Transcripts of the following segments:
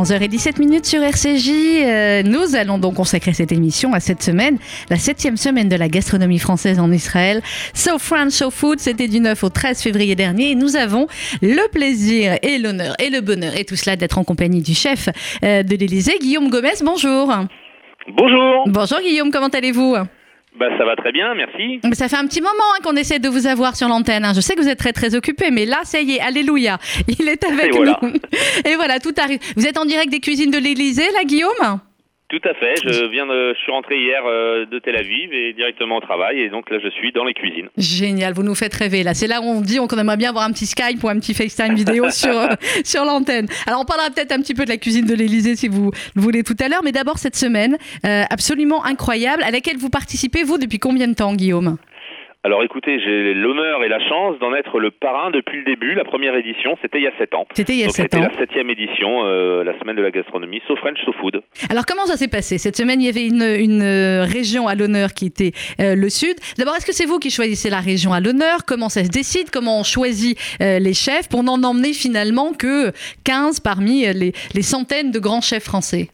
11h17 minutes sur RCJ. Euh, nous allons donc consacrer cette émission à cette semaine, la septième semaine de la gastronomie française en Israël. So French, So Food, c'était du 9 au 13 février dernier. Et nous avons le plaisir et l'honneur et le bonheur et tout cela d'être en compagnie du chef euh, de l'Élysée, Guillaume Gomez. Bonjour. Bonjour. Bonjour Guillaume, comment allez-vous? Bah, ça va très bien, merci. Ça fait un petit moment hein, qu'on essaie de vous avoir sur l'antenne. hein. Je sais que vous êtes très très occupé, mais là, ça y est, alléluia, il est avec Et nous. voilà. Et voilà, tout arrive. Vous êtes en direct des cuisines de l'Élysée, là, Guillaume? Tout à fait. Je viens de, je suis rentré hier euh, de Tel Aviv et directement au travail et donc là je suis dans les cuisines. Génial, vous nous faites rêver. Là, c'est là où on dit qu'on aimerait bien avoir un petit Skype ou un petit FaceTime vidéo sur, euh, sur l'antenne. Alors, on parlera peut-être un petit peu de la cuisine de l'Élysée si vous le voulez tout à l'heure, mais d'abord cette semaine euh, absolument incroyable à laquelle vous participez, vous, depuis combien de temps, Guillaume? Alors écoutez, j'ai l'honneur et la chance d'en être le parrain depuis le début. La première édition, c'était il y a 7 ans. C'était il y a donc 7 c'était ans. la septième édition, euh, la semaine de la gastronomie, So French, So Food. Alors comment ça s'est passé? Cette semaine, il y avait une, une, euh, région à l'honneur qui était euh, le Sud. D'abord, est-ce que c'est vous qui choisissez la région à l'honneur? Comment ça se décide? Comment on choisit euh, les chefs pour n'en emmener finalement que 15 parmi les, les centaines de grands chefs français?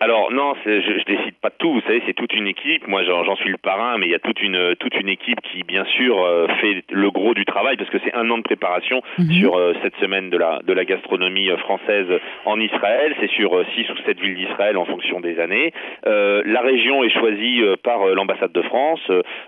Alors non, je, je pas tout. Vous savez, c'est toute une équipe. Moi, j'en suis le parrain, mais il y a toute une toute une équipe qui, bien sûr, euh, fait le gros du travail parce que c'est un an de préparation Mhm. sur euh, cette semaine de la de la gastronomie euh, française en Israël. C'est sur euh, six ou sept villes d'Israël en fonction des années. La région est choisie par l'ambassade de France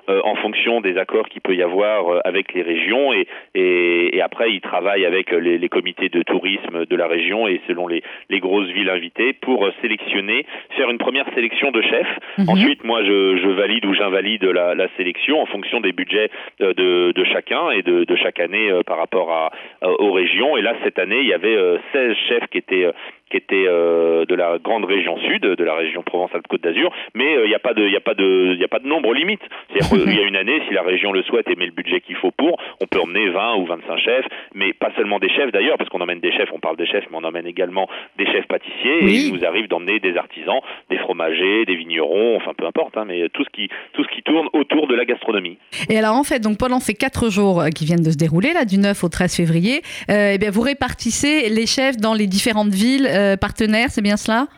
en fonction des accords qu'il peut y avoir avec les régions et, et, et après ils travaillent avec les, les comités de tourisme de la région et selon les, les grosses villes invitées pour sélectionner, faire une première sélection de chefs. Mhm. Ensuite, moi, je, je valide ou j'invalide la, la sélection en fonction des budgets euh, de, de chacun et de, de chaque année euh, par rapport à, euh, aux régions. Et là, cette année, il y avait euh, 16 chefs qui étaient qui étaient euh, de la grande région sud, de la région Provence-Alpes-Côte d'Azur, mais euh, il n'y a pas de, il a pas de, il y a pas de nombre limite. C'est-à-dire qu'il y a une année, si la région le souhaite et met le budget qu'il faut pour, on peut emmener 20 ou 25 chefs, mais pas seulement des chefs d'ailleurs, parce qu'on emmène des chefs, on parle des chefs, mais on emmène également des chefs pâtissiers, Oui. et il nous arrive d'emmener des artisans, des fromagers, des vignerons, enfin peu importe, hein, mais tout ce qui, tout ce qui tourne autour de la gastronomie. Et alors en fait, donc pendant ces quatre jours euh, qui viennent de se dérouler, là, du 9 au 13 février, euh, eh bien, vous répartissez les chefs dans les différentes villes euh, partenaires, c'est bien cela?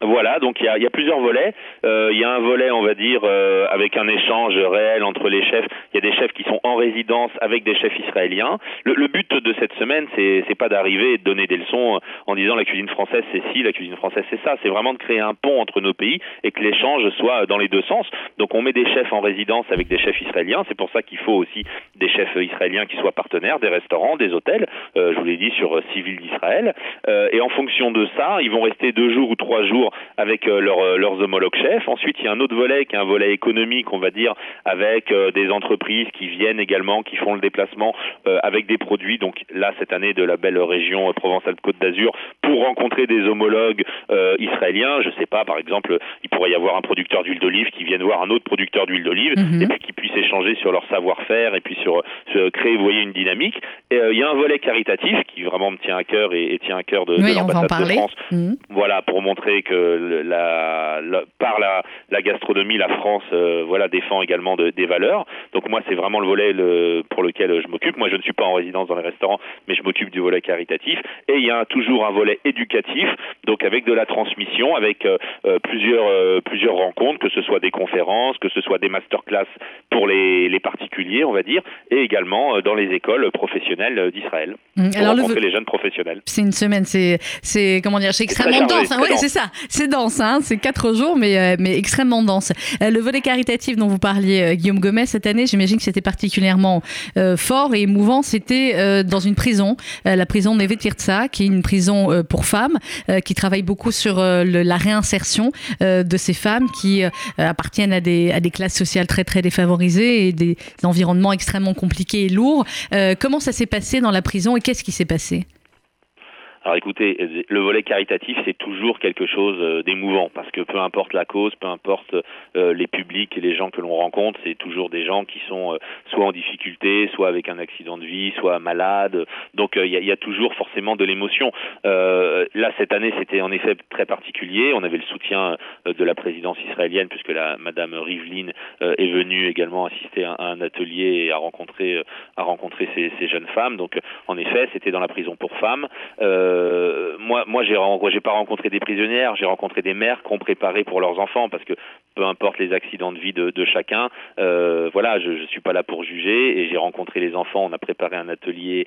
Voilà, donc il y a, y a plusieurs volets. Euh, il y a un volet, on va dire, euh, avec un échange réel entre les chefs. Il y a des chefs qui sont en résidence avec des chefs israéliens. Le, le but de cette semaine, c'est c'est pas d'arriver et de donner des leçons en disant la cuisine française c'est ci, la cuisine française c'est ça. C'est vraiment de créer un pont entre nos pays et que l'échange soit dans les deux sens. Donc on met des chefs en résidence avec des chefs israéliens. C'est pour ça qu'il faut aussi des chefs israéliens qui soient partenaires, des restaurants, des hôtels. Euh, je vous l'ai dit sur euh, villes d'Israël. Euh, et en fonction de ça, ils vont rester deux jours ou trois jours avec euh, leurs, euh, leurs homologues chefs. Ensuite, il y a un autre volet qui est un volet économique, on va dire, avec euh, des entreprises qui viennent également, qui font le déplacement avec des produits. Donc là, cette année, de la belle région Provence-Alpes-Côte d'Azur, pour rencontrer des homologues israéliens. Je sais pas, par exemple, il pourrait y avoir un producteur d'huile d'olive qui vienne voir un autre producteur d'huile d'olive Mhm. et puis qui puisse échanger sur leur savoir-faire et puis sur, sur créer, vous voyez, une dynamique. Et euh, il y a un volet caritatif qui vraiment me tient à cœur et, et tient à cœur de, de Oui, en l'ambassade de. France Mhm. voilà, pour montrer que le- la, la- par la, la gastronomie, la France, euh, voilà, défend également de- des valeurs. Donc moi, c'est vraiment le volet le- pour lequel je m'occupe. Moi, je ne suis pas en résidence dans les restaurants, mais je m'occupe du volet caritatif. Et il y a toujours un volet éducatif, donc avec de la transmission, avec euh, euh, plusieurs euh, plusieurs rencontres, que ce soit des conférences, que ce soit des masterclass pour les, les particuliers, on va dire, et également euh, dans les écoles professionnelles euh, d'Israël. Pour Alors le, rencontrer les jeunes professionnels. C'est une semaine, c'est, c'est comment dire, c'est très extrêmement dense. hein. c'est ça, c'est dense. Hein. C'est quatre jours, mais euh, mais extrêmement dense. Euh, le volet caritatif dont vous parliez, euh, Guillaume Gomez, cette année, j'imagine que c'était particulièrement euh, fort et émouvant. C'était euh, dans une prison, la prison Neve Tirtza, qui est une prison pour femmes, qui travaille beaucoup sur le- la réinsertion de ces femmes qui appartiennent à des à des classes sociales très très défavorisées et des environnements extrêmement compliqués et lourds. Comment ça s'est passé dans la prison et qu'est-ce qui s'est passé? Alors écoutez, le volet caritatif, c'est toujours quelque chose euh, d'émouvant, parce que peu importe la cause, peu importe euh, les publics et les gens que l'on rencontre, c'est toujours des gens qui sont euh, soit en difficulté, soit avec un accident de vie, soit malades. Donc il y, a, toujours forcément de l'émotion. Là, cette année, c'était en effet très particulier. On avait le soutien de la présidence israélienne, puisque la Madame Rivlin est venue également assister à, un atelier et à rencontrer, à rencontrer ces, jeunes femmes. Donc en effet, c'était dans la prison pour femmes. Moi, moi, j'ai j'ai pas rencontré des prisonnières, j'ai rencontré des mères qui ont préparé pour leurs enfants, parce que peu importe les accidents de vie de, de chacun, voilà, je, je suis pas là pour juger, et j'ai rencontré les enfants. On a préparé un atelier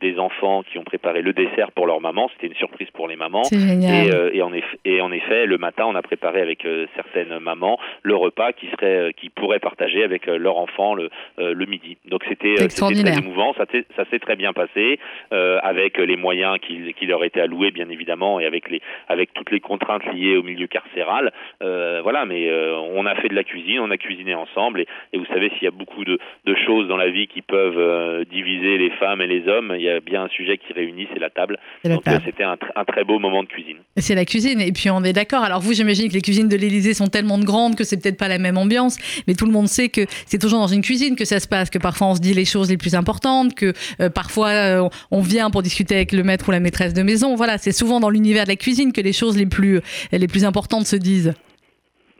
des enfants qui ont préparé le dessert pour leur maman. C'était une surprise pour les mamans. Et, et, en effet, et en effet, le matin, on a préparé avec certaines mamans le repas qui serait, qui pourrait partager avec leur enfant le, le midi. Donc c'était très émouvant, ça, ça s'est très bien passé euh, avec les moyens qui, qui, leur étaient alloués bien évidemment et avec les avec toutes les contraintes liées au milieu carcéral. Euh, voilà, mais euh, on a fait de la cuisine, on a cuisiné ensemble et, et vous savez s'il y a beaucoup de, de, choses dans la vie qui peuvent euh, diviser les femmes et les hommes, il y a bien un sujet qui réunit, c'est la table. Donc c'était un, un, très beau moment de cuisine. C'est la cuisine et puis on est d'accord. Alors vous, j'imagine que les cuisines de l'Élysée sont tellement grandes que c'est peut-être pas la même ambiance, mais tout le monde sait que c'est toujours dans une cuisine que ça se passe, que parfois on se dit les choses les plus importantes, que parfois on vient pour discuter avec le maître la maîtresse de maison. Voilà, c'est souvent dans l'univers de la cuisine que les choses les plus, les plus importantes se disent.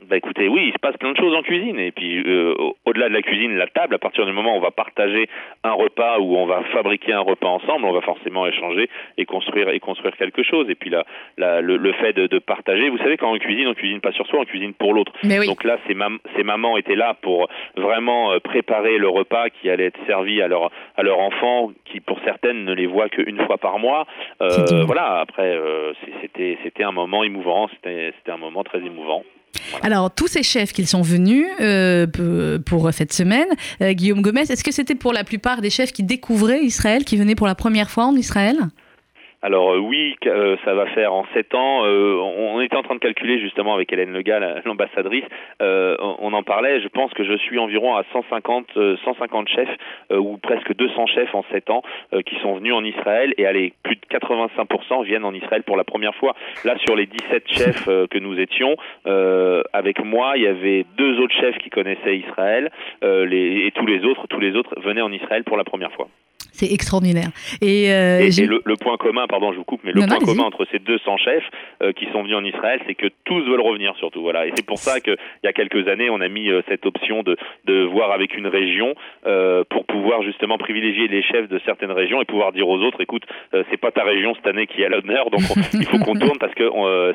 Bah écoutez, oui, il se passe plein de choses en cuisine. Et puis, euh, au-delà de la cuisine, la table, à partir du moment où on va partager un repas, où on va fabriquer un repas ensemble, on va forcément échanger et construire et construire quelque chose. Et puis là, le, le, fait de, de, partager, vous savez, quand on cuisine, on cuisine pas sur soi, on cuisine pour l'autre. Oui. Donc là, ces, mam ces, mamans étaient là pour vraiment euh, préparer le repas qui allait être servi à leur à leur enfant, qui pour certaines ne les voit qu'une fois par mois. Euh, voilà. Après, euh, c'était c'était un moment émouvant, c'était c'était un moment très émouvant. Alors, tous ces chefs qui sont venus euh, pour cette semaine, euh, Guillaume Gomez, est-ce que c'était pour la plupart des chefs qui découvraient Israël, qui venaient pour la première fois en Israël? Alors euh, oui, euh, ça va faire en sept ans. Euh, on, était en train de calculer justement avec Hélène Legal, l'ambassadrice. Euh, on en parlait. Je pense que je suis environ à 150, 150 chefs ou presque 200 chefs en sept ans qui sont venus en Israël. Et allez, plus de 85% viennent en Israël pour la première fois. Là, sur les 17 chefs que nous étions, avec moi, il y avait deux autres chefs qui connaissaient Israël, les, et tous les autres, tous les autres venaient en Israël pour la première fois. C'est extraordinaire. Et, euh, et, et le, le, point commun, pardon, je vous coupe, mais le non, point non, commun entre ces 200 chefs euh, qui sont venus en Israël, c'est que tous veulent revenir surtout. Voilà. Et c'est pour ça qu'il y a quelques années, on a mis euh, cette option de, de voir avec une région pour pouvoir justement privilégier les chefs de certaines régions et pouvoir dire aux autres, écoute, c'est pas ta région cette année qui à l'honneur, donc on, il faut qu'on tourne parce que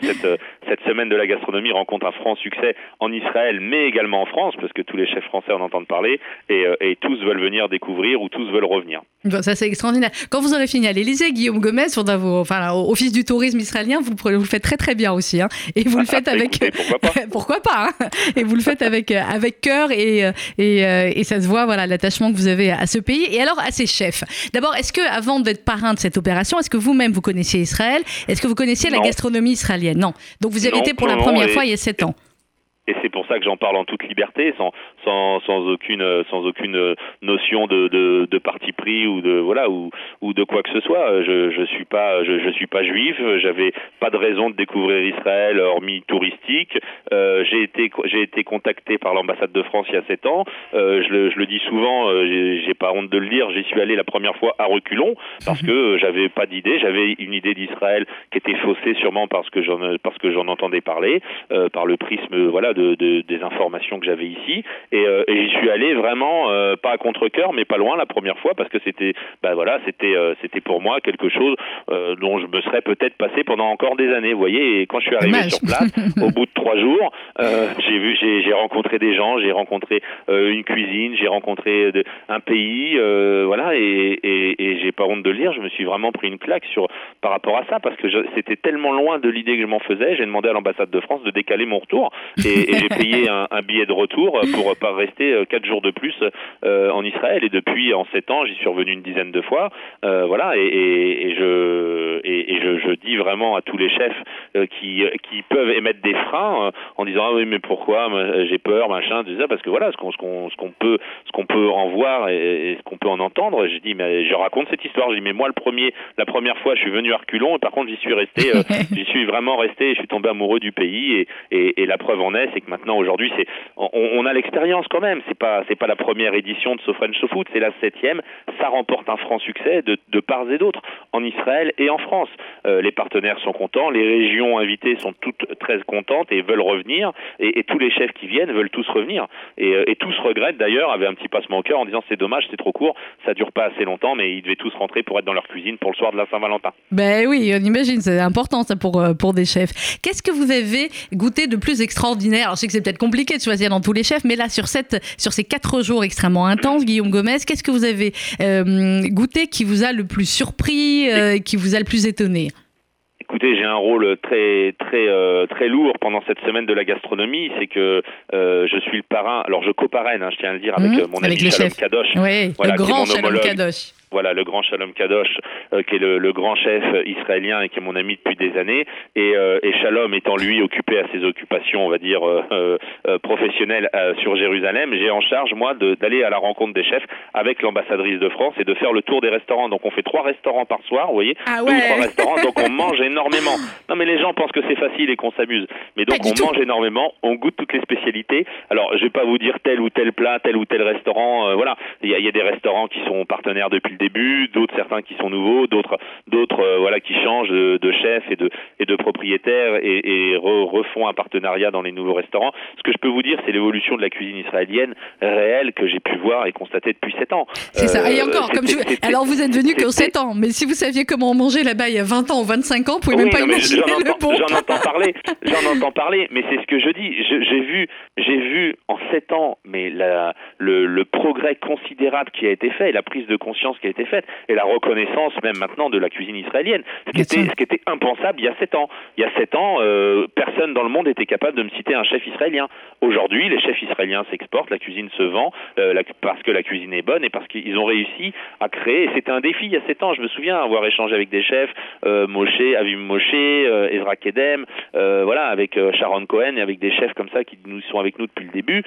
cette, cette semaine de la gastronomie rencontre un franc succès en Israël, mais également en France, parce que tous les chefs français en entendent parler et, et tous veulent venir découvrir ou tous veulent revenir. Bon, ça c'est extraordinaire. Quand vous aurez fini à l'Élysée, Guillaume Gomez, enfin, au Office du tourisme israélien, vous, vous, le faites très très bien aussi, hein, et vous le faites avec Écoutez, pourquoi pas, pourquoi pas hein, et vous le faites avec avec cœur et et, et ça se voit voilà l'attachement que vous avez à ce pays. Et alors à ces chefs. D'abord, est-ce que avant d'être parrain de cette opération, est-ce que vous-même vous connaissiez Israël? Est-ce que vous connaissiez non. la gastronomie israélienne? Non. Donc vous avez non, été pour la première et... fois il y a sept ans. Et c'est pour ça que j'en parle en toute liberté, sans, sans, aucune, sans aucune notion de, parti pris ou de voilà ou, de quoi que ce soit. Je, je suis pas, je, je suis pas juif. J'avais pas de raison de découvrir Israël hormis touristique. Euh, j'ai été, j'ai été contacté par l'ambassade de France il y a sept ans. Euh, je, le, dis souvent, euh, j'ai pas honte de le dire. J'y suis allé la première fois à reculons parce que j'avais pas d'idée. J'avais une idée d'Israël qui était faussée sûrement parce que j'en, parce que j'en entendais parler, euh, par le prisme voilà de, des informations que j'avais ici et, euh, et j'y suis allé vraiment euh, pas à contre cœur mais pas loin la première fois parce que c'était bah voilà c'était euh, c'était pour moi quelque chose euh, dont je me serais peut-être passé pendant encore des années vous voyez. Et quand je suis arrivé Dommage. sur place au bout de trois jours euh, j'ai vu j'ai rencontré des gens j'ai rencontré euh, une cuisine j'ai rencontré de, un pays voilà. Et, et, et j'ai pas honte de le dire je me suis vraiment pris une claque sur par rapport à ça parce que c'était tellement loin de l'idée que je m'en faisais j'ai demandé à l'ambassade de France de décaler mon retour. Et, et j'ai payé un, un, billet de retour pour pas rester quatre jours de plus euh, en Israël. Et depuis, en sept ans, j'y suis revenu une dizaine de fois. Euh, voilà, et, et, et je, et, je, je, dis vraiment à tous les chefs euh, qui, qui peuvent émettre des freins en disant ah oui mais pourquoi j'ai peur machin tout ça parce que voilà ce qu'on ce qu'on ce qu'on peut ce qu'on peut en voir et, ce qu'on peut en entendre. Je dis mais je raconte cette histoire. Je dis mais moi le premier la première fois je suis venu à reculons et par contre j'y suis resté j'y suis vraiment resté. Je suis tombé amoureux du pays et, et, et la preuve en est c'est que maintenant aujourd'hui c'est on, on, a l'expérience quand même. C'est pas c'est pas la première édition de So French c'est la septième. Ça remporte un franc succès de, de part et d'autre en Israël et en France. Euh, les partenaires sont contents, les régions invitées sont toutes très contentes et veulent revenir. Et, tous les chefs qui viennent veulent tous revenir. Et, euh, et tous regrettent d'ailleurs, avaient un petit passement au cœur en disant c'est dommage, c'est trop court, ça dure pas assez longtemps, mais ils devaient tous rentrer pour être dans leur cuisine pour le soir de la Saint-Valentin. Ben oui, on imagine, c'est important ça pour, euh, pour des chefs. Qu'est-ce que vous avez goûté de plus extraordinaire? Alors, Je sais que c'est peut-être compliqué de choisir dans tous les chefs, mais là, sur, cette, sur ces quatre jours extrêmement intenses, Guillaume Gomez, qu'est-ce que vous avez euh, goûté qui vous a le plus surpris, euh, qui vous a le plus étonné? Écoutez, j'ai un rôle très très euh, très lourd pendant cette semaine de la gastronomie, c'est que euh, je suis le parrain. Alors je coparraine, hein, je tiens à le dire, avec Mmh, euh, mon avec ami le Shalom. Kadosh. Oui, Voilà, le grand Shalom. Kadosh. Voilà, le grand Shalom Kadosh, euh, qui est le, le grand chef israélien et qui est mon ami depuis des années. Et, euh, et Shalom étant lui occupé à ses occupations, on va dire, euh, professionnelles sur Jérusalem, j'ai en charge, moi, d'aller à la rencontre des chefs avec l'ambassadrice de France et de faire le tour des restaurants. Donc on fait trois restaurants par soir, vous voyez Ah Deux ou ouais. trois restaurants, donc on mange énormément. Non mais les gens pensent que c'est facile et qu'on s'amuse. Mais donc on tout. mange énormément, on goûte toutes les spécialités. Alors je vais pas vous dire tel ou tel plat, tel ou tel restaurant. voilà, il y, a, il y a des restaurants qui sont partenaires depuis le début, d'autres certains qui sont nouveaux, d'autres d'autres euh, voilà qui changent de, de chef et de et de propriétaires et, et re- refont un partenariat dans les nouveaux restaurants. Ce que je peux vous dire, c'est l'évolution de la cuisine israélienne réelle que j'ai pu voir et constater depuis sept ans. C'est ça. Et Euh, encore, comme je... alors vous êtes venu que c'était- 7 ans, mais si vous saviez comment on mangeait là-bas il y a 20 ans ou 25 ans, vous pouvez Oui, même pas imaginer j'en le entends, bon. J'en entends parler, j'en entends parler, mais c'est ce que je dis. Je- J'ai vu, j'ai vu en sept ans, mais la, le, le progrès considérable qui a été fait, et la prise de conscience qui a été faite, et la reconnaissance même maintenant de la cuisine israélienne, ce qui était, sûr. ce qui était impensable il y a sept ans. Il y a sept ans, euh, personne dans le monde était capable de me citer un chef israélien. Aujourd'hui, les chefs israéliens s'exportent, la cuisine se vend euh, la- parce que la cuisine est bonne et parce qu'ils ont réussi à créer. C'était un défi il y a sept ans. Je me souviens avoir échangé avec des chefs, euh, Moshe, Avim Moshe, Ezra Kedem, voilà, avec Sharon Cohen et avec des chefs comme ça qui nous sont avec nous depuis le début,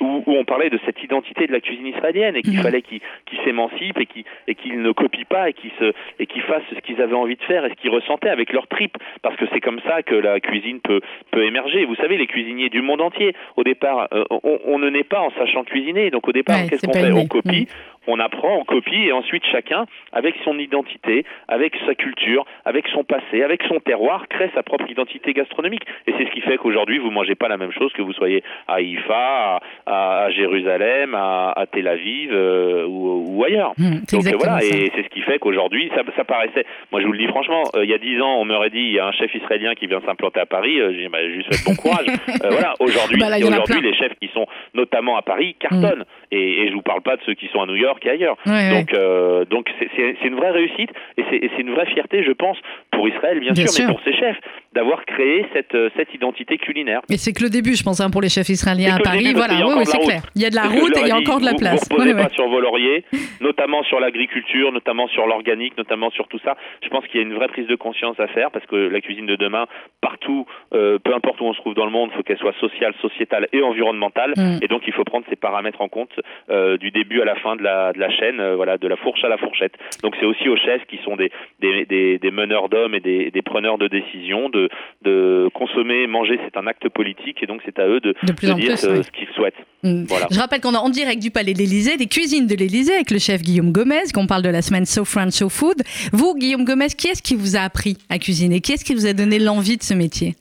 où, où on parlait de cette identité de la cuisine israélienne et qu'il Mhm. fallait qu'ils qu'ils s'émancipent et qu'ils et qu'ils ne copient pas et qu'ils se et qu'ils fassent ce qu'ils avaient envie de faire et ce qu'ils ressentaient avec leur tripes parce que c'est comme ça que la cuisine peut peut émerger. Vous savez, les cuisiniers du monde entier, au départ, euh, on, on ne naît pas en sachant cuisiner. Donc au départ, Ouais, qu'est-ce qu'on fait? On copie, on apprend, on copie, et ensuite chacun, avec son identité, avec sa culture, avec son passé, avec son terroir, crée sa propre identité gastronomique. Et c'est ce qui fait qu'aujourd'hui, vous mangez pas la même chose que vous soyez à Haïfa, à, à Jérusalem, à, à Tel Aviv euh, ou, ou ailleurs. C'est Donc euh, voilà, ça. et c'est ce qui fait qu'aujourd'hui, ça, ça paraissait. Moi, je vous le dis franchement, euh, il y a dix ans, on m'aurait dit il y a un chef israélien qui vient s'implanter à Paris. Euh, j'ai dit, bah, juste fait bon courage. Voilà, aujourd'hui, Bah aujourd'hui, les chefs qui sont notamment à Paris cartonnent. Et, et je vous parle pas de ceux qui sont à New York et ailleurs. Ouais, ouais. Donc, euh, donc c'est- une vraie réussite et c'est une vraie fierté, je pense, pour Israël, bien, Bien sûr, sûr. mais pour ses chefs, d'avoir créé cette, euh, cette identité culinaire. Et c'est que le début, je pense, hein, pour les chefs israéliens à Paris. début, Voilà, oui, oui, c'est clair. Il y a de la route et il y a encore de la place. Vous reposez Ouais, ouais. pas sur vos lauriers, notamment sur l'agriculture, notamment sur l'organique, notamment sur tout ça. Je pense qu'il y a une vraie prise de conscience à faire parce que la cuisine de demain, partout, euh, peu importe où on se trouve dans le monde, il faut qu'elle soit sociale, sociétale et environnementale. Mm. Et donc il faut prendre ces paramètres en compte euh, du début à la fin de la, de la chaîne, euh, voilà, de la fourche à la fourchette. Donc c'est aussi aux chefs qui sont des, des, des, des meneurs d'hommes et des, des preneurs de décision de, de consommer, manger, c'est un acte politique et donc c'est à eux de, De plus de en dire plus, oui. ce qu'ils souhaitent. Mm. Voilà. Je rappelle qu'on est en direct du Palais de l'Élysée, des cuisines de l'Élysée avec le chef Guillaume Gomez, qu'on parle de la semaine So French So Food. Vous, Guillaume Gomez, qui est-ce qui vous a appris à cuisiner? Qui est-ce qui vous a donné l'envie de ce métier?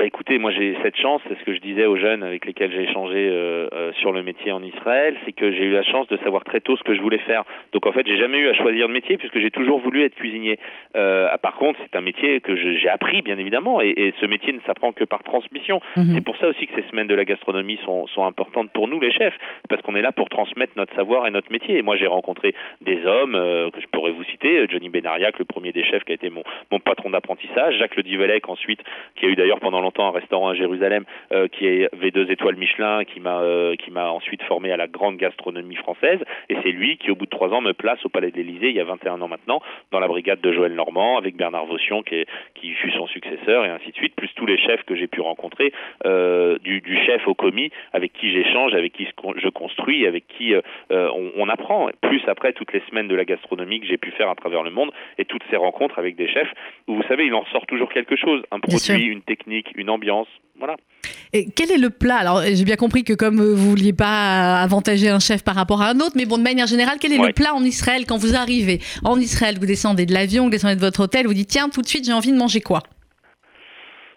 Bah écoutez, moi j'ai cette chance, c'est ce que je disais aux jeunes avec lesquels j'ai échangé euh, euh, sur le métier en Israël, c'est que j'ai eu la chance de savoir très tôt ce que je voulais faire. Donc en fait, j'ai jamais eu à choisir de métier puisque j'ai toujours voulu être cuisinier. Euh, ah, par contre, c'est un métier que j'ai appris bien évidemment, et, et ce métier ne s'apprend que par transmission. Mhm. C'est pour ça aussi que ces semaines de la gastronomie sont, sont importantes pour nous les chefs, parce qu'on est là pour transmettre notre savoir et notre métier. Et moi j'ai rencontré des hommes que je pourrais vous citer, Johnny Benariac, le premier des chefs qui a été mon, mon patron d'apprentissage, Jacques Le Divelec ensuite, qui a eu d'ailleurs pendant longtemps un restaurant à Jérusalem, euh, qui avait deux étoiles Michelin, qui m'a euh, qui m'a ensuite formé à la grande gastronomie française, et c'est lui qui au bout de trois ans me place au Palais de l'Élysée il y a 21 ans maintenant, dans la brigade de Joël Normand, avec Bernard Vaution qui, est, qui fut son successeur, et ainsi de suite, plus tous les chefs que j'ai pu rencontrer, euh, du, du chef au commis, avec qui j'échange, avec qui je construis, avec qui on, on apprend, plus après toutes les semaines de la gastronomie que j'ai pu faire à travers le monde, et toutes ces rencontres avec des chefs, où vous savez, il en sort toujours quelque chose, un produit, une technique, une ambiance. Voilà. Et quel est le plat? Alors, j'ai bien compris que comme vous vouliez pas avantager un chef par rapport à un autre, mais bon, de manière générale, quel est le plat en Israël quand vous arrivez? En Israël, vous descendez de l'avion, vous descendez de votre hôtel, vous dites tiens, tout de suite, j'ai envie de manger quoi?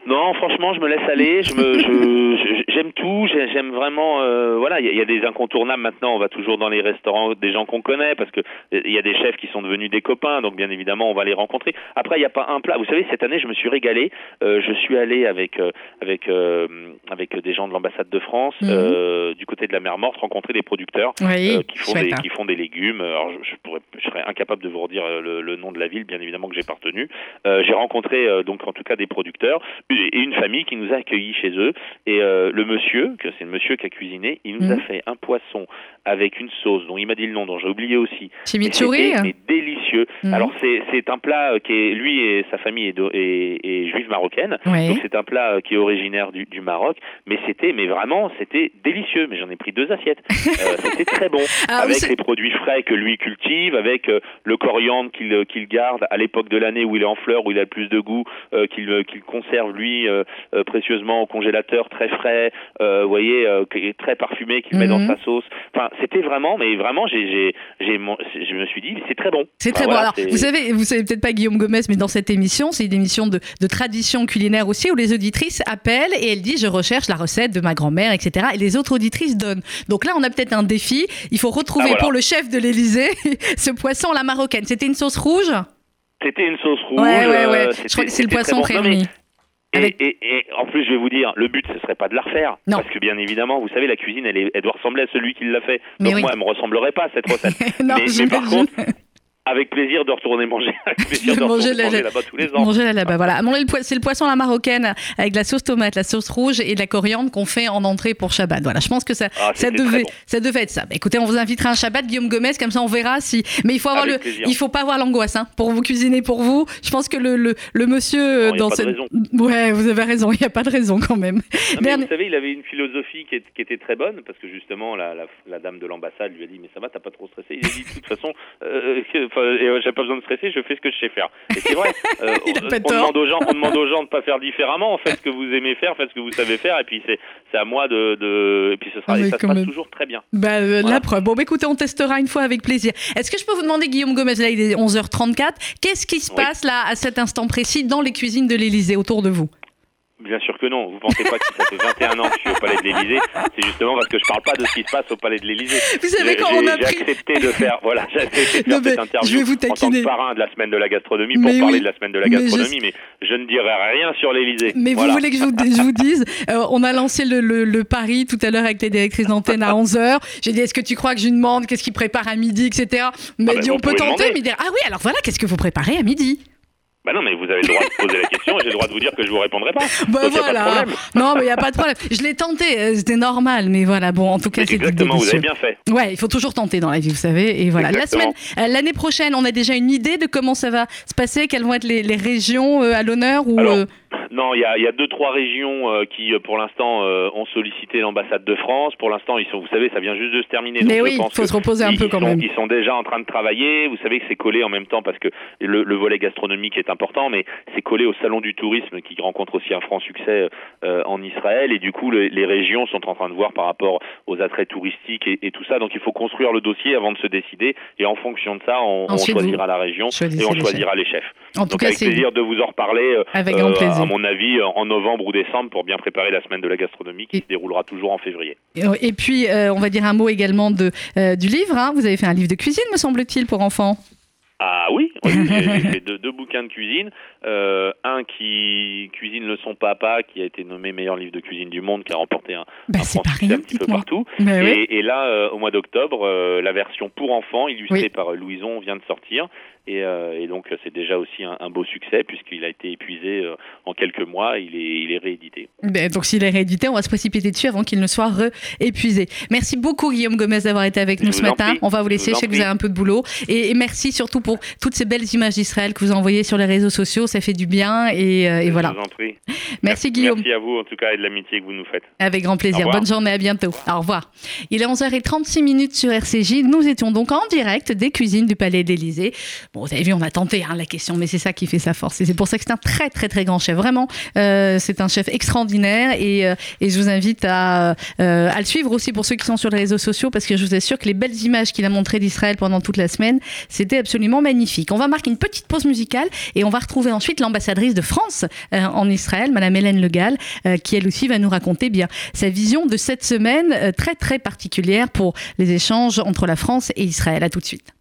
Non, franchement, je me laisse aller. Je me, je, j'aime tout. J'aime vraiment. Euh, voilà, il y, a des incontournables maintenant. On va toujours dans les restaurants des gens qu'on connaît parce que il y a des chefs qui sont devenus des copains. Donc bien évidemment, on va les rencontrer. Après, il n'y a pas un plat. Vous savez, cette année, je me suis régalé. Euh, je suis allé avec euh, avec euh, avec des gens de l'ambassade de France mhm. du côté de la mer Morte rencontrer des producteurs qui font des qui font des légumes. Alors, je, pourrais, je serais incapable de vous redire le, le, nom de la ville, bien évidemment que j'ai pas retenu. j'ai rencontré donc en tout cas des producteurs et une famille qui nous a accueillis chez eux. Et euh, le monsieur, que c'est le monsieur qui a cuisiné, il nous a mhm. fait un poisson avec une sauce dont il m'a dit le nom, dont j'ai oublié aussi. Chimichurri Mais délicieux. Mhm. Alors c'est un plat qui est, lui et sa famille est, est, juive marocaine. Donc c'est un plat qui est originaire du, du Maroc. Mais c'était, mais vraiment, c'était délicieux. Mais j'en ai pris deux assiettes. euh, c'était très bon. Ah, avec les produits frais que lui cultive, avec euh, le coriandre qu'il qu'il garde à l'époque de l'année où il est en fleurs, où il a le plus de goût, euh, qu'il qu'il conserve lui euh, précieusement au congélateur, très frais, vous voyez, très parfumé qu'il met dans mhm. sa sauce. Enfin, c'était vraiment, mais vraiment, j'ai, j'ai, je me suis dit, c'est très bon. C'est très bon. Alors, vous savez, vous savez peut-être pas Guillaume Gomez, mais dans cette émission, c'est une émission de, de, tradition culinaire aussi, où les auditrices appellent et elles disent, je recherche la recette de ma grand-mère, etc. Et les autres auditrices donnent. Donc là, on a peut-être un défi. Il faut retrouver ah, pour le chef de l'Élysée ce poisson à la marocaine. C'était une sauce rouge? C'était une sauce rouge. Ouais, ouais, ouais. Euh, c'est le poisson crémi. Et, et, et, en plus, je vais vous dire, le but, ce serait pas de la refaire. Non. Parce que bien évidemment, vous savez, la cuisine, elle, est, elle doit ressembler à celui qui l'a fait. Donc moi, elle me ressemblerait pas, cette recette. non, mais, mais par contre, avec plaisir de retourner manger. Avec plaisir de manger, là-bas tous les ans. Manger là-bas, voilà. C'est le poisson à la marocaine avec la sauce tomate, la sauce rouge et de la coriandre qu'on fait en entrée pour Shabbat. Voilà, je pense que ça, ah, ça devait, ça devait être ça. Bah, écoutez, on vous invitera un Shabbat, Guillaume Gomez, comme ça on verra si. Mais il faut avoir le, il faut pas avoir l'angoisse, hein, pour vous cuisiner pour vous. Je pense que le, le, le monsieur non, dans cette. Ouais, vous avez raison. Il n'y a pas de raison quand même. mais vous savez, il avait une philosophie qui, qui, était très bonne parce que justement la, la, dame de l'ambassade lui a dit mais ça va, t'as pas trop stressé. Il a dit de toute façon, euh, euh, j'ai pas besoin de stresser, je fais ce que je sais faire. Et c'est vrai, euh, on, demande aux gens, on demande aux gens de pas faire différemment. Faites ce que vous aimez faire, faites ce que vous savez faire, et puis c'est c'est à moi de, de, et puis ce sera, ah, ça se passe toujours très bien. Bah, euh, La preuve. Bon, bah, écoutez, on testera une fois avec plaisir. Est-ce que je peux vous demander, Guillaume Gomez, là il est 11h34, qu'est-ce qui se passe là à cet instant précis dans les cuisines de l'Élysée autour de vous? Bien sûr que non. Vous pensez pas que ça fait 21 ans que je suis au Palais de l'Élysée C'est justement parce que je parle pas de ce qui se passe au Palais de l'Élysée. Vous savez quand on a pris... Accepté de faire, voilà, j'ai accepté de faire cette interview je vais vous en tant que parrain de la semaine de la gastronomie pour parler de la semaine de la gastronomie, mais je, ne dirai rien sur l'Élysée. Mais vous voulez que je vous, je vous dise euh, On a lancé le, le, le pari tout à l'heure avec les directrices d'antenne à 11h. J'ai dit est-ce que tu crois que je lui demande qu'est-ce qu'il prépare à midi, etc. Mais ah dit on peut tenter, mais dire ah oui, alors voilà, qu'est-ce que vous préparez à midi? Bah non, mais vous avez le droit de poser la question et j'ai le droit de vous dire que je vous répondrai pas. Bah voilà. non, mais il n'y a pas de problème. Je l'ai tenté, euh, c'était normal, mais voilà, bon, en tout cas, c'est Exactement, vous avez bien fait. Ouais, il faut toujours tenter dans la vie, vous savez. Et voilà, la semaine, euh, l'année prochaine, on a déjà une idée de comment ça va se passer, quelles vont être les, les régions euh, à l'honneur ou. Non, il y a, y a, deux trois régions euh, qui, euh, pour l'instant, euh, ont sollicité l'ambassade de France. Pour l'instant, ils sont, vous savez, ça vient juste de se terminer. Mais oui, il faut se reposer un peu quand même. Ils sont déjà en train de travailler. Vous savez que c'est collé en même temps parce que le, le volet gastronomique est important, mais c'est collé au salon du tourisme qui rencontre aussi un franc succès en Israël. Et du coup, les régions sont en train de voir par rapport aux attraits touristiques et, et, tout ça. Donc, il faut construire le dossier avant de se décider. Et en fonction de ça, on, on choisira la région et on choisira les chefs. En tout Donc, avec plaisir de vous en reparler. avec grand plaisir. À mon avis, en novembre ou décembre pour bien préparer la semaine de la gastronomie qui se déroulera toujours en février. Et puis, euh, on va dire un mot également de, euh, du livre. Hein. Vous avez fait un livre de cuisine, me semble-t-il, pour enfants. Ah oui, j'ai fait deux, bouquins de cuisine. Euh, un qui cuisine le son papa, qui a été nommé meilleur livre de cuisine du monde, qui a remporté un, bah, un, un petit peu partout. Bah et, là, au mois d'octobre, la version pour enfants, illustrée par Louison, vient de sortir. Et, euh, et, donc c'est déjà aussi un, un beau succès puisqu'il a été épuisé euh, en quelques mois, il est, il est réédité. Ben, donc s'il est réédité, on va se précipiter dessus avant qu'il ne soit épuisé. Merci beaucoup Guillaume Gomez d'avoir été avec nous ce matin. On va vous laisser, je, sais que vous avez un peu de boulot. Et, et, merci surtout pour toutes ces belles images d'Israël que vous envoyez sur les réseaux sociaux, ça fait du bien et, euh, voilà. Je vous en prie. Merci, merci Guillaume. Merci à vous en tout cas et de l'amitié que vous nous faites. Avec grand plaisir. Bonne journée, à bientôt. Au revoir. Il est 11h36 minutes sur RCJ. Nous étions donc en direct des cuisines du Palais d'Élysée Bon, vous avez vu, on a tenté hein, la question, mais c'est ça qui fait sa force. Et c'est pour ça que c'est un très, très, très grand chef. Vraiment, c'est un chef extraordinaire et, et je vous invite à, à le suivre aussi pour ceux qui sont sur les réseaux sociaux parce que je vous assure que les belles images qu'il a montrées d'Israël pendant toute la semaine, c'était absolument magnifique. On va marquer une petite pause musicale et on va retrouver ensuite l'ambassadrice de France en Israël, Madame Hélène Le Gall, qui elle aussi va nous raconter bien sa vision de cette semaine très très particulière pour les échanges entre la France et Israël. À tout de suite.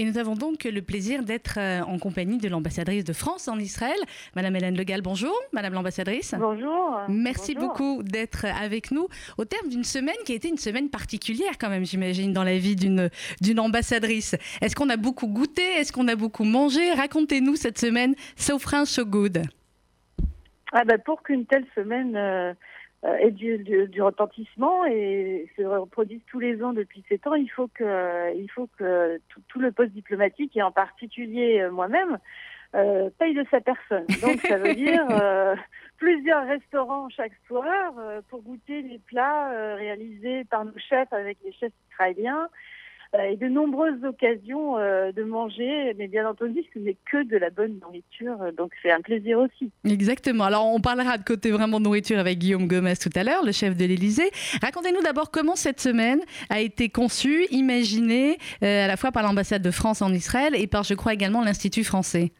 Et nous avons donc le plaisir d'être euh, en compagnie de l'ambassadrice de France en Israël, Madame Hélène Legal. Bonjour, Madame l'ambassadrice. Bonjour. Merci beaucoup d'être avec nous au terme d'une semaine qui a été une semaine particulière quand même, j'imagine, dans la vie d'une d'une ambassadrice. Est-ce qu'on a beaucoup goûté? Est-ce qu'on a beaucoup mangé? Racontez-nous cette semaine so far so good. Ah ben pour qu'une telle semaine euh, et du, du, retentissement et se reproduisent tous les ans depuis sept ans, il faut que, il faut que tout, le poste diplomatique et en particulier euh, moi-même euh, paye de sa personne. Donc ça veut dire euh, plusieurs restaurants chaque soir euh, pour goûter les plats euh, réalisés par nos chefs avec les chefs israéliens euh, et de nombreuses occasions euh, de manger, mais bien entendu, ce n'est que de la bonne nourriture, euh, donc c'est un plaisir aussi. Exactement. Alors, on parlera de côté vraiment nourriture avec Guillaume Gomez tout à l'heure, le chef de l'Élysée. Racontez-nous d'abord comment cette semaine a été conçue, imaginée euh, à la fois par l'ambassade de France en Israël et par, je crois, également l'Institut français.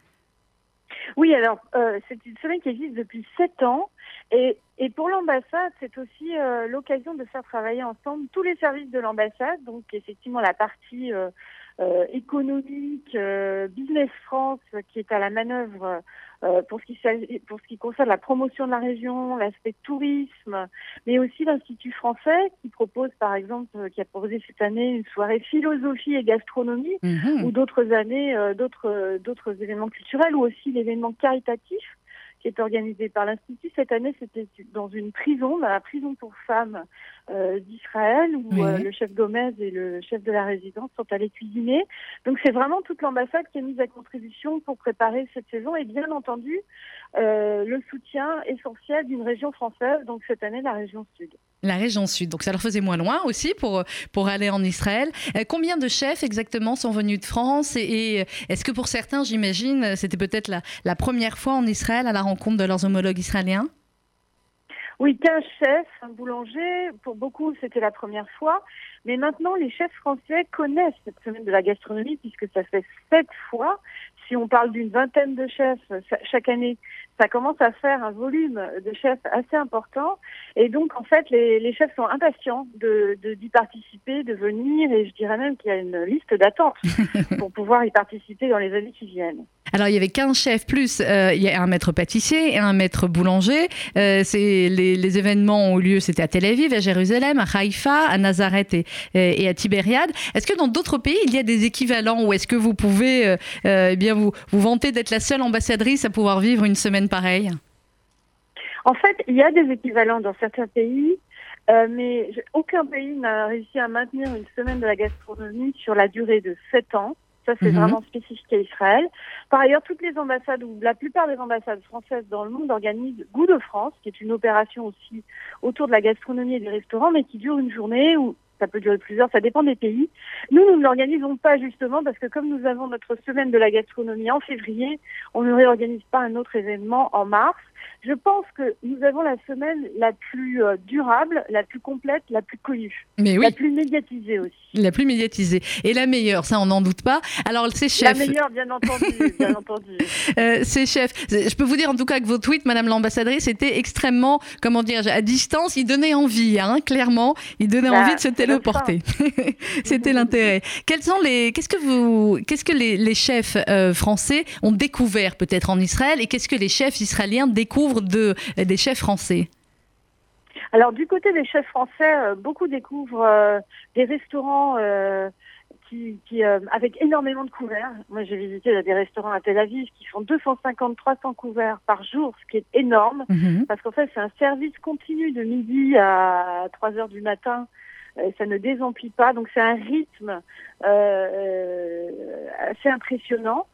Oui, alors euh, c'est une semaine qui existe depuis sept ans. Et, et pour l'ambassade, c'est aussi euh, l'occasion de faire travailler ensemble tous les services de l'ambassade. Donc effectivement la partie euh, euh, économique, euh, Business France qui est à la manœuvre euh, pour, ce qui, pour ce qui concerne la promotion de la région, l'aspect tourisme, mais aussi l'Institut français qui propose par exemple, euh, qui a proposé cette année une soirée philosophie et gastronomie Mhm. ou d'autres années, euh, euh, d'autres événements culturels ou aussi l'événement caritatif qui est organisé par l'Institut. Cette année, c'était dans une prison, la prison pour femmes d'Israël, où Oui. euh, le chef Gomez et le chef de la résidence sont allés cuisiner. Donc c'est vraiment toute l'ambassade qui est mise à contribution pour préparer cette saison et bien entendu euh, le soutien essentiel d'une région française, donc cette année la région sud. La région sud. Donc, ça leur faisait moins loin aussi pour, pour aller en Israël. Euh, combien de chefs exactement sont venus de France? Et, et est-ce que pour certains, j'imagine, c'était peut-être la, la première fois en Israël à la rencontre de leurs homologues israéliens? Oui, 15 chefs, un boulanger. Pour beaucoup, c'était la première fois. Mais maintenant, les chefs français connaissent cette semaine de la gastronomie puisque ça fait sept fois. Si on parle d'une vingtaine de chefs chaque année, ça commence à faire un volume de chefs assez important. Et donc, en fait, les, les chefs sont impatients de d'y participer, de venir. Et je dirais même qu'il y a une liste d'attente pour pouvoir y participer dans les années qui viennent. Alors, il y avait 15 chefs, plus euh, il y a un maître pâtissier et un maître boulanger. Euh, c'est, les, les événements ont eu lieu, c'était à Tel Aviv, à Jérusalem, à Haïfa, à Nazareth et, et à Tibériade. Est-ce que dans d'autres pays, il y a des équivalents ou est-ce que vous pouvez euh, euh, eh bien vous, vous vanter d'être la seule ambassadrice à pouvoir vivre une semaine pareille En fait, il y a des équivalents dans certains pays, euh, mais aucun pays n'a réussi à maintenir une semaine de la gastronomie sur la durée de sept ans. Ça, c'est Mhm. vraiment spécifique à Israël. Par ailleurs, toutes les ambassades ou la plupart des ambassades françaises dans le monde organisent Goût de France, qui est une opération aussi autour de la gastronomie et des restaurants, mais qui dure une journée ou ça peut durer plusieurs, ça dépend des pays. Nous, nous ne l'organisons pas justement parce que comme nous avons notre semaine de la gastronomie en février, on ne réorganise pas un autre événement en mars. Je pense que nous avons la semaine la plus euh, durable, la plus complète, la plus connue, Mais oui, la plus médiatisée aussi. la plus médiatisée. Et la meilleure, ça on n'en doute pas. Alors ces La chefs, meilleure, bien entendu, bien entendu. euh, ces chefs, je peux vous dire en tout cas que vos tweets, Madame l'ambassadrice, étaient extrêmement, comment dire, à distance, ils donnaient envie, hein, clairement, ils donnaient Bah, envie de se c'est téléporter. C'était l'intérêt. Quels sont les, qu'est-ce que vous, qu'est-ce que les, les chefs euh, français ont découvert peut-être en Israël? Et qu'est-ce que les chefs israéliens découvrent? De des chefs français Alors du côté des chefs français, euh, beaucoup découvrent euh, des restaurants euh, qui, qui avec énormément de couverts. Moi, j'ai visité des restaurants à Tel Aviv qui font 250-300 couverts par jour, ce qui est énorme. Mhm. parce qu'en fait, c'est un service continu de midi à 3 heures du matin. Ça ne désemplit pas, donc c'est un rythme assez impressionnant.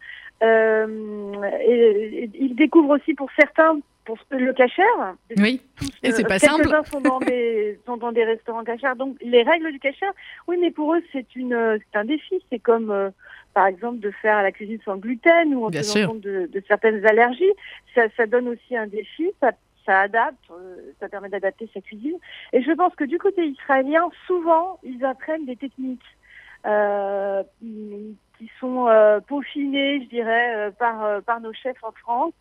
Euh, et, ils découvrent aussi pour certains pour le cachère. Oui. Et c'est pas simple. Quelques-uns sont dans des sont dans des restaurants cachers. Donc les règles du cachère, oui, mais pour eux c'est une c'est un défi. C'est comme euh, par exemple de faire la cuisine sans gluten ou en Bien tenant compte de, de certaines allergies. Ça, ça donne aussi un défi. Ça ça adapte, euh, ça permet d'adapter sa cuisine. Et je pense que du côté israélien, souvent, ils apprennent des techniques euh, qui sont euh, peaufinées, je dirais, euh, par, euh, par nos chefs en France.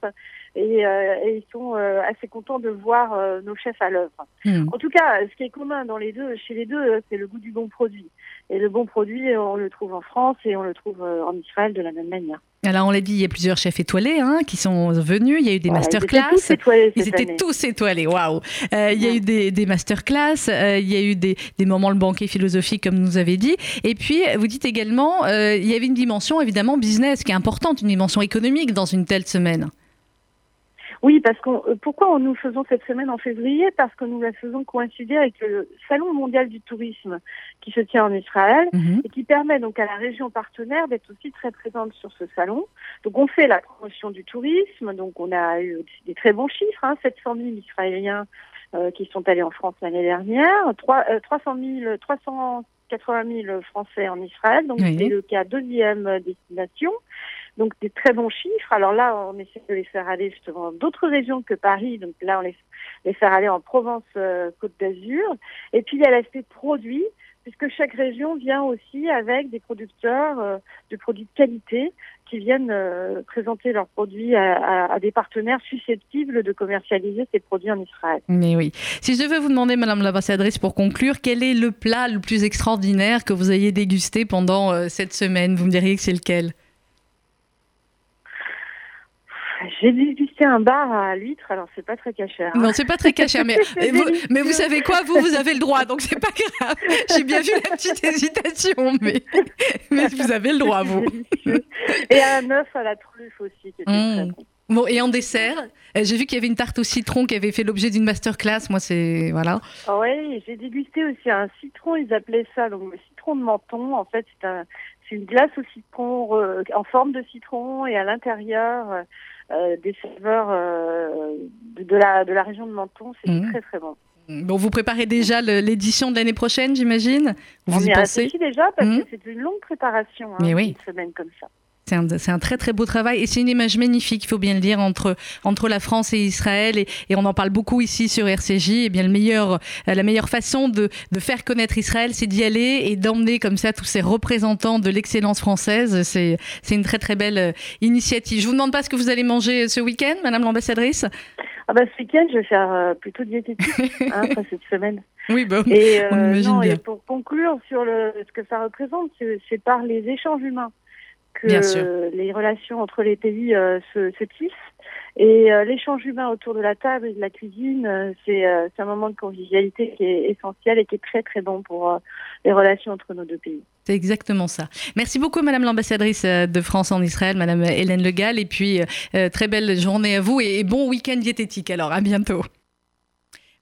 Et, euh, et ils sont euh, assez contents de voir euh, nos chefs à l'œuvre. Mhm. En tout cas, ce qui est commun dans les deux, chez les deux, c'est le goût du bon produit. Et le bon produit, on le trouve en France et on le trouve en Israël de la même manière. Alors on l'a dit, il y a plusieurs chefs étoilés hein, qui sont venus. Il y a eu des ils étaient masterclass. tous étoilés Ils étaient tous étoilés, waouh! Euh, il y a eu des, des masterclass, euh, il y a eu des, des moments le banquet philosophique, comme nous avez dit. Et puis, vous dites également, euh, il y avait une dimension évidemment business qui est importante, une dimension économique dans une telle semaine. Oui, parce qu'on euh, pourquoi nous faisons cette semaine en février? Parce que nous la faisons coïncider avec le Salon mondial du tourisme qui se tient en Israël Mhm. et qui permet donc à la région partenaire d'être aussi très présente sur ce salon. Donc on fait la promotion du tourisme, donc on a eu des très bons chiffres, hein, 700 000 Israéliens euh, qui sont allés en France l'année dernière, trois- euh, 300 000, 380 000 Français en Israël, donc Oui. c'est le cas deuxième destination. Donc des très bons chiffres. Alors là, on essaie de les faire aller justement dans d'autres régions que Paris. Donc là, on les, les faire aller en Provence, euh, Côte d'Azur. Et puis il y a l'aspect produit, puisque chaque région vient aussi avec des producteurs euh, de produits de qualité qui viennent euh, présenter leurs produits à, des partenaires susceptibles de commercialiser ces produits en Israël. Mais oui. Si je devais vous demander, Madame l'ambassadrice, pour conclure, quel est le plat le plus extraordinaire que vous ayez dégusté pendant cette semaine? Vous me diriez que c'est lequel? J'ai dégusté un bar à l'huître, alors c'est pas très cachère. hein. Non, c'est pas très caché, mais, vous, mais vous savez quoi Vous, vous avez le droit, donc c'est pas grave. J'ai bien vu la petite hésitation, mais, mais vous avez le droit, vous. Et un œuf à la truffe aussi, qui était Mmh. très bon. Bon, et en dessert, euh, j'ai vu qu'il y avait une tarte au citron qui avait fait l'objet d'une masterclass. Moi, c'est. Voilà. Ah ouais, j'ai dégusté aussi un citron, ils appelaient ça donc le citron de menton. En fait, c'est un, c'est une glace au citron euh, en forme de citron et à l'intérieur euh, des saveurs euh, de, de la de la région de Menton. C'est Mhm. très très bon. Bon, vous préparez déjà l'édition de l'année prochaine, j'imagine? Vous On y y pensez? déjà parce Mhm. que c'est une longue préparation. Hein, Mais oui. Une semaine comme ça. C'est un, un très très beau travail et c'est une image magnifique, il faut bien le dire, entre, entre la France et Israël. Et, et on en parle beaucoup ici sur RCJ. Et bien le meilleur, euh, la meilleure façon de, de faire connaître Israël, c'est d'y aller et d'emmener comme ça tous ces représentants de l'excellence française. C'est une très très belle euh, initiative. Je vous demande pas ce que vous allez manger ce week-end, Madame l'ambassadrice? Ah bah ce week-end, je vais faire euh, plutôt diététique hein, après cette semaine. Oui, bon. Et, euh, On imagine non, bien. et pour conclure sur le, ce que ça représente, c'est par les échanges humains que les relations entre les pays euh, se, se tissent. Et euh, l'échange humain autour de la table et de la cuisine, euh, c'est un moment de convivialité qui est essentiel et qui est très très bon pour les relations entre nos deux pays. C'est exactement ça. Merci beaucoup, Madame l'ambassadrice de France en Israël, Madame Hélène Le Gall. Et puis, euh, très belle journée à vous et, et bon week-end diététique. Alors, à bientôt.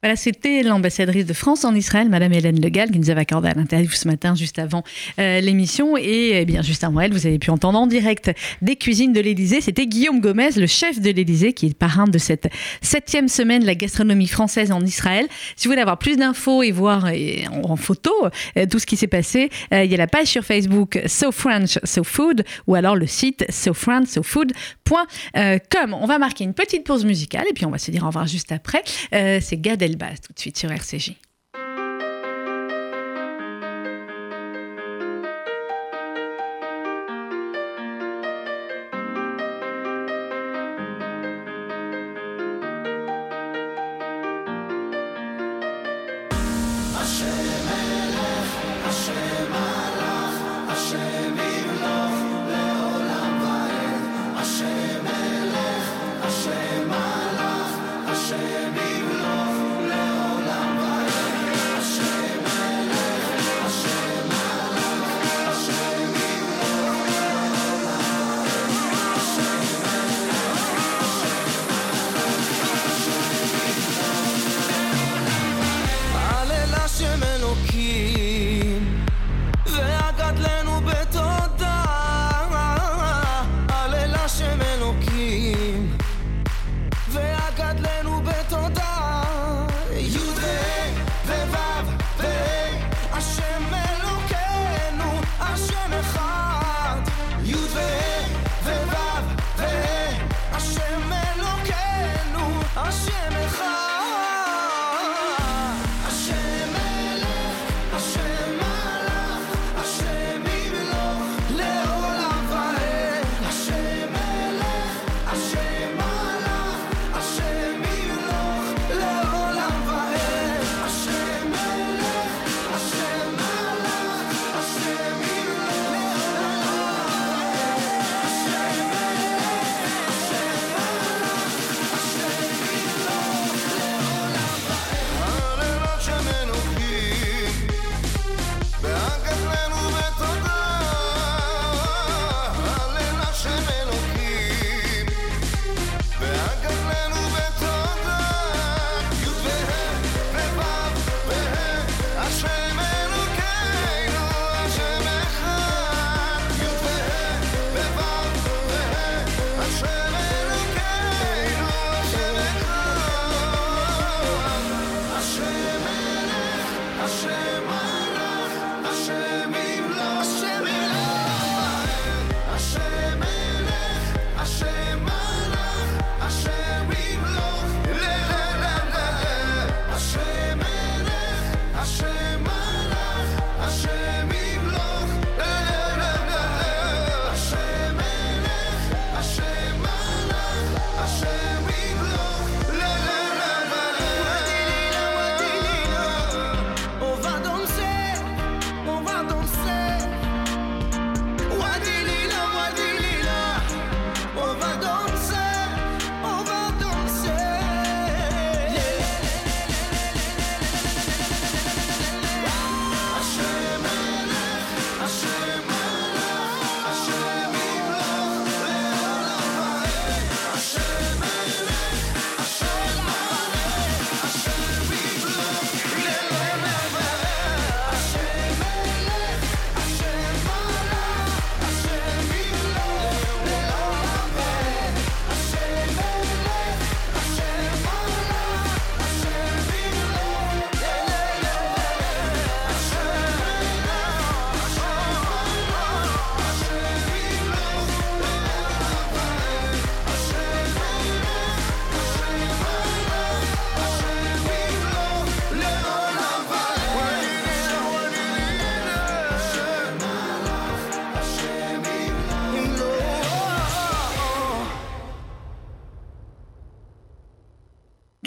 Voilà, c'était l'ambassadrice de France en Israël, Madame Hélène Le Gall, qui nous avait accordé un interview ce matin, juste avant euh, l'émission. Et eh bien, juste avant elle, vous avez pu entendre en direct des cuisines de l'Élysée. C'était Guillaume Gomez, le chef de l'Élysée, qui est parrain de cette septième semaine de la gastronomie française en Israël. Si vous voulez avoir plus d'infos et voir et en, photo euh, tout ce qui s'est passé, euh, il y a la page sur Facebook So French, So Food ou alors le site sofrench.sofood.com. On va marquer une petite pause musicale et puis on va se dire au revoir juste après. C'est Elbaz tout de suite sur RCJ.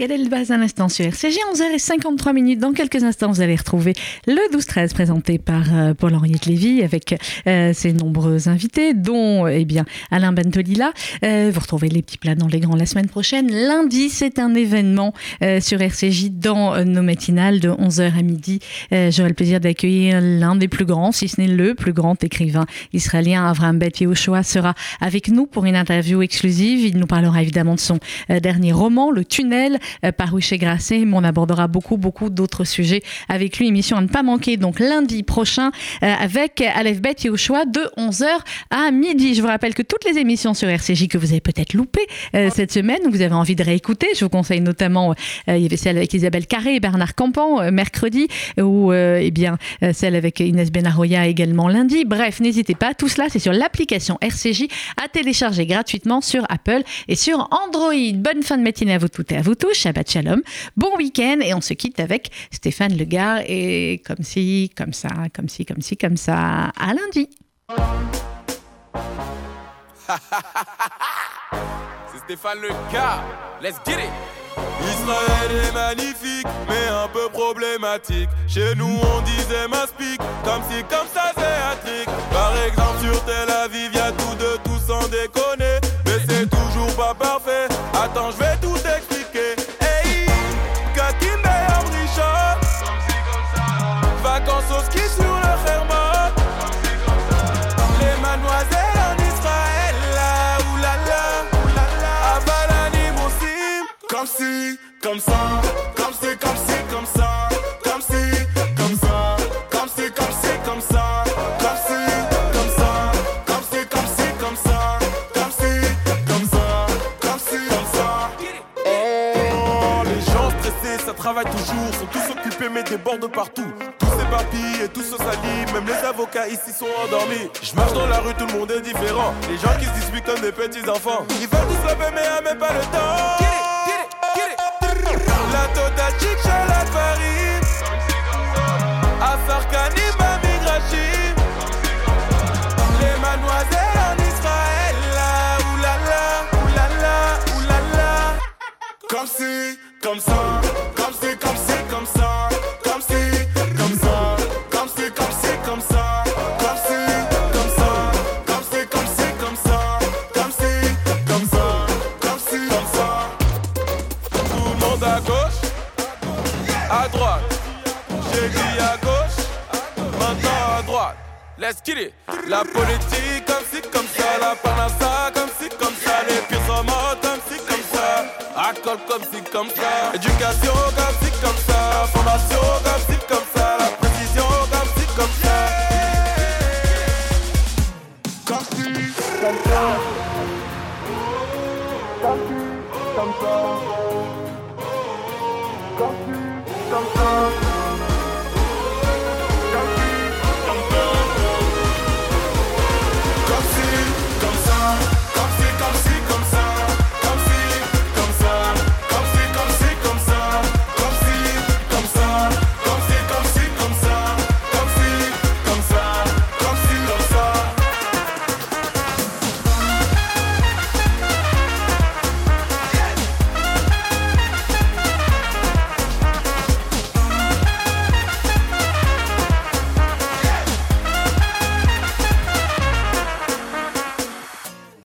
Gad Elbaz un instant sur RCG, 11h53 minutes. Dans quelques instants, vous allez retrouver le 12-13 présenté par euh, Paul-Henriette Lévy avec euh, ses nombreux invités, dont eh bien, Alain Bentolila. Euh, vous retrouvez les petits plats dans les grands la semaine prochaine. Lundi, c'est un événement sur RCJ dans nos matinales de 11h à midi. J'aurai le plaisir d'accueillir l'un des plus grands, si ce n'est le plus grand écrivain israélien, Avraham Bet Yehoshua, sera avec nous pour une interview exclusive. Il nous parlera évidemment de son dernier roman, Le Tunnel euh, paru chez Grasset, mais on abordera beaucoup, beaucoup d'autres sujets avec lui. Émission à ne pas manquer, donc lundi prochain, euh, avec Aleph Bet Yehoshua de 11h à midi. Je vous rappelle que toutes les émissions sur RCJ que vous avez peut-être loupées euh, cette semaine, vous avez envie de réécouter, je vous conseille notamment, il y avait celle avec Isabelle Carré et Bernard Campan mercredi, ou eh bien celle avec Inès Benaroya également lundi. Bref, n'hésitez pas, tout cela c'est sur l'application RCJ à télécharger gratuitement sur Apple et sur Android. Bonne fin de matinée à vous toutes et à vous tous. Shabbat Shalom. Bon week-end et on se quitte avec Stéphane Legard et comme si, comme ça, comme si, comme si, comme ça. À lundi. C'est Stéphane Legard. Let's get it. Israël est magnifique, mais un peu problématique. Chez nous, on disait m'aspic, comme si, comme ça, c'est Par exemple, sur Tel Aviv, y'a tout de tout sans déconner. Mais c'est toujours pas parfait. Attends, je vais tout si, comme ça, comme c'est, comme c'est, comme ça. travaillent toujours, sont tous occupés mais débordent partout. Tous s'éparpillent et tous se salient, même les avocats ici sont endormis. Je marche dans la rue, tout le monde est différent. Les gens qui se disputent comme des petits enfants. Ils veulent tous la mais à même pas le temps. À Sarkani, Mami Grachim. Les mademoiselles en Israël, oulala, oulala, oulala. Comme si, comme ça. La politique comme si comme ça, la panassa comme si comme ça, les pires remords comme si comme ça, alcool comme si comme ça, éducation comme si comme ça, formation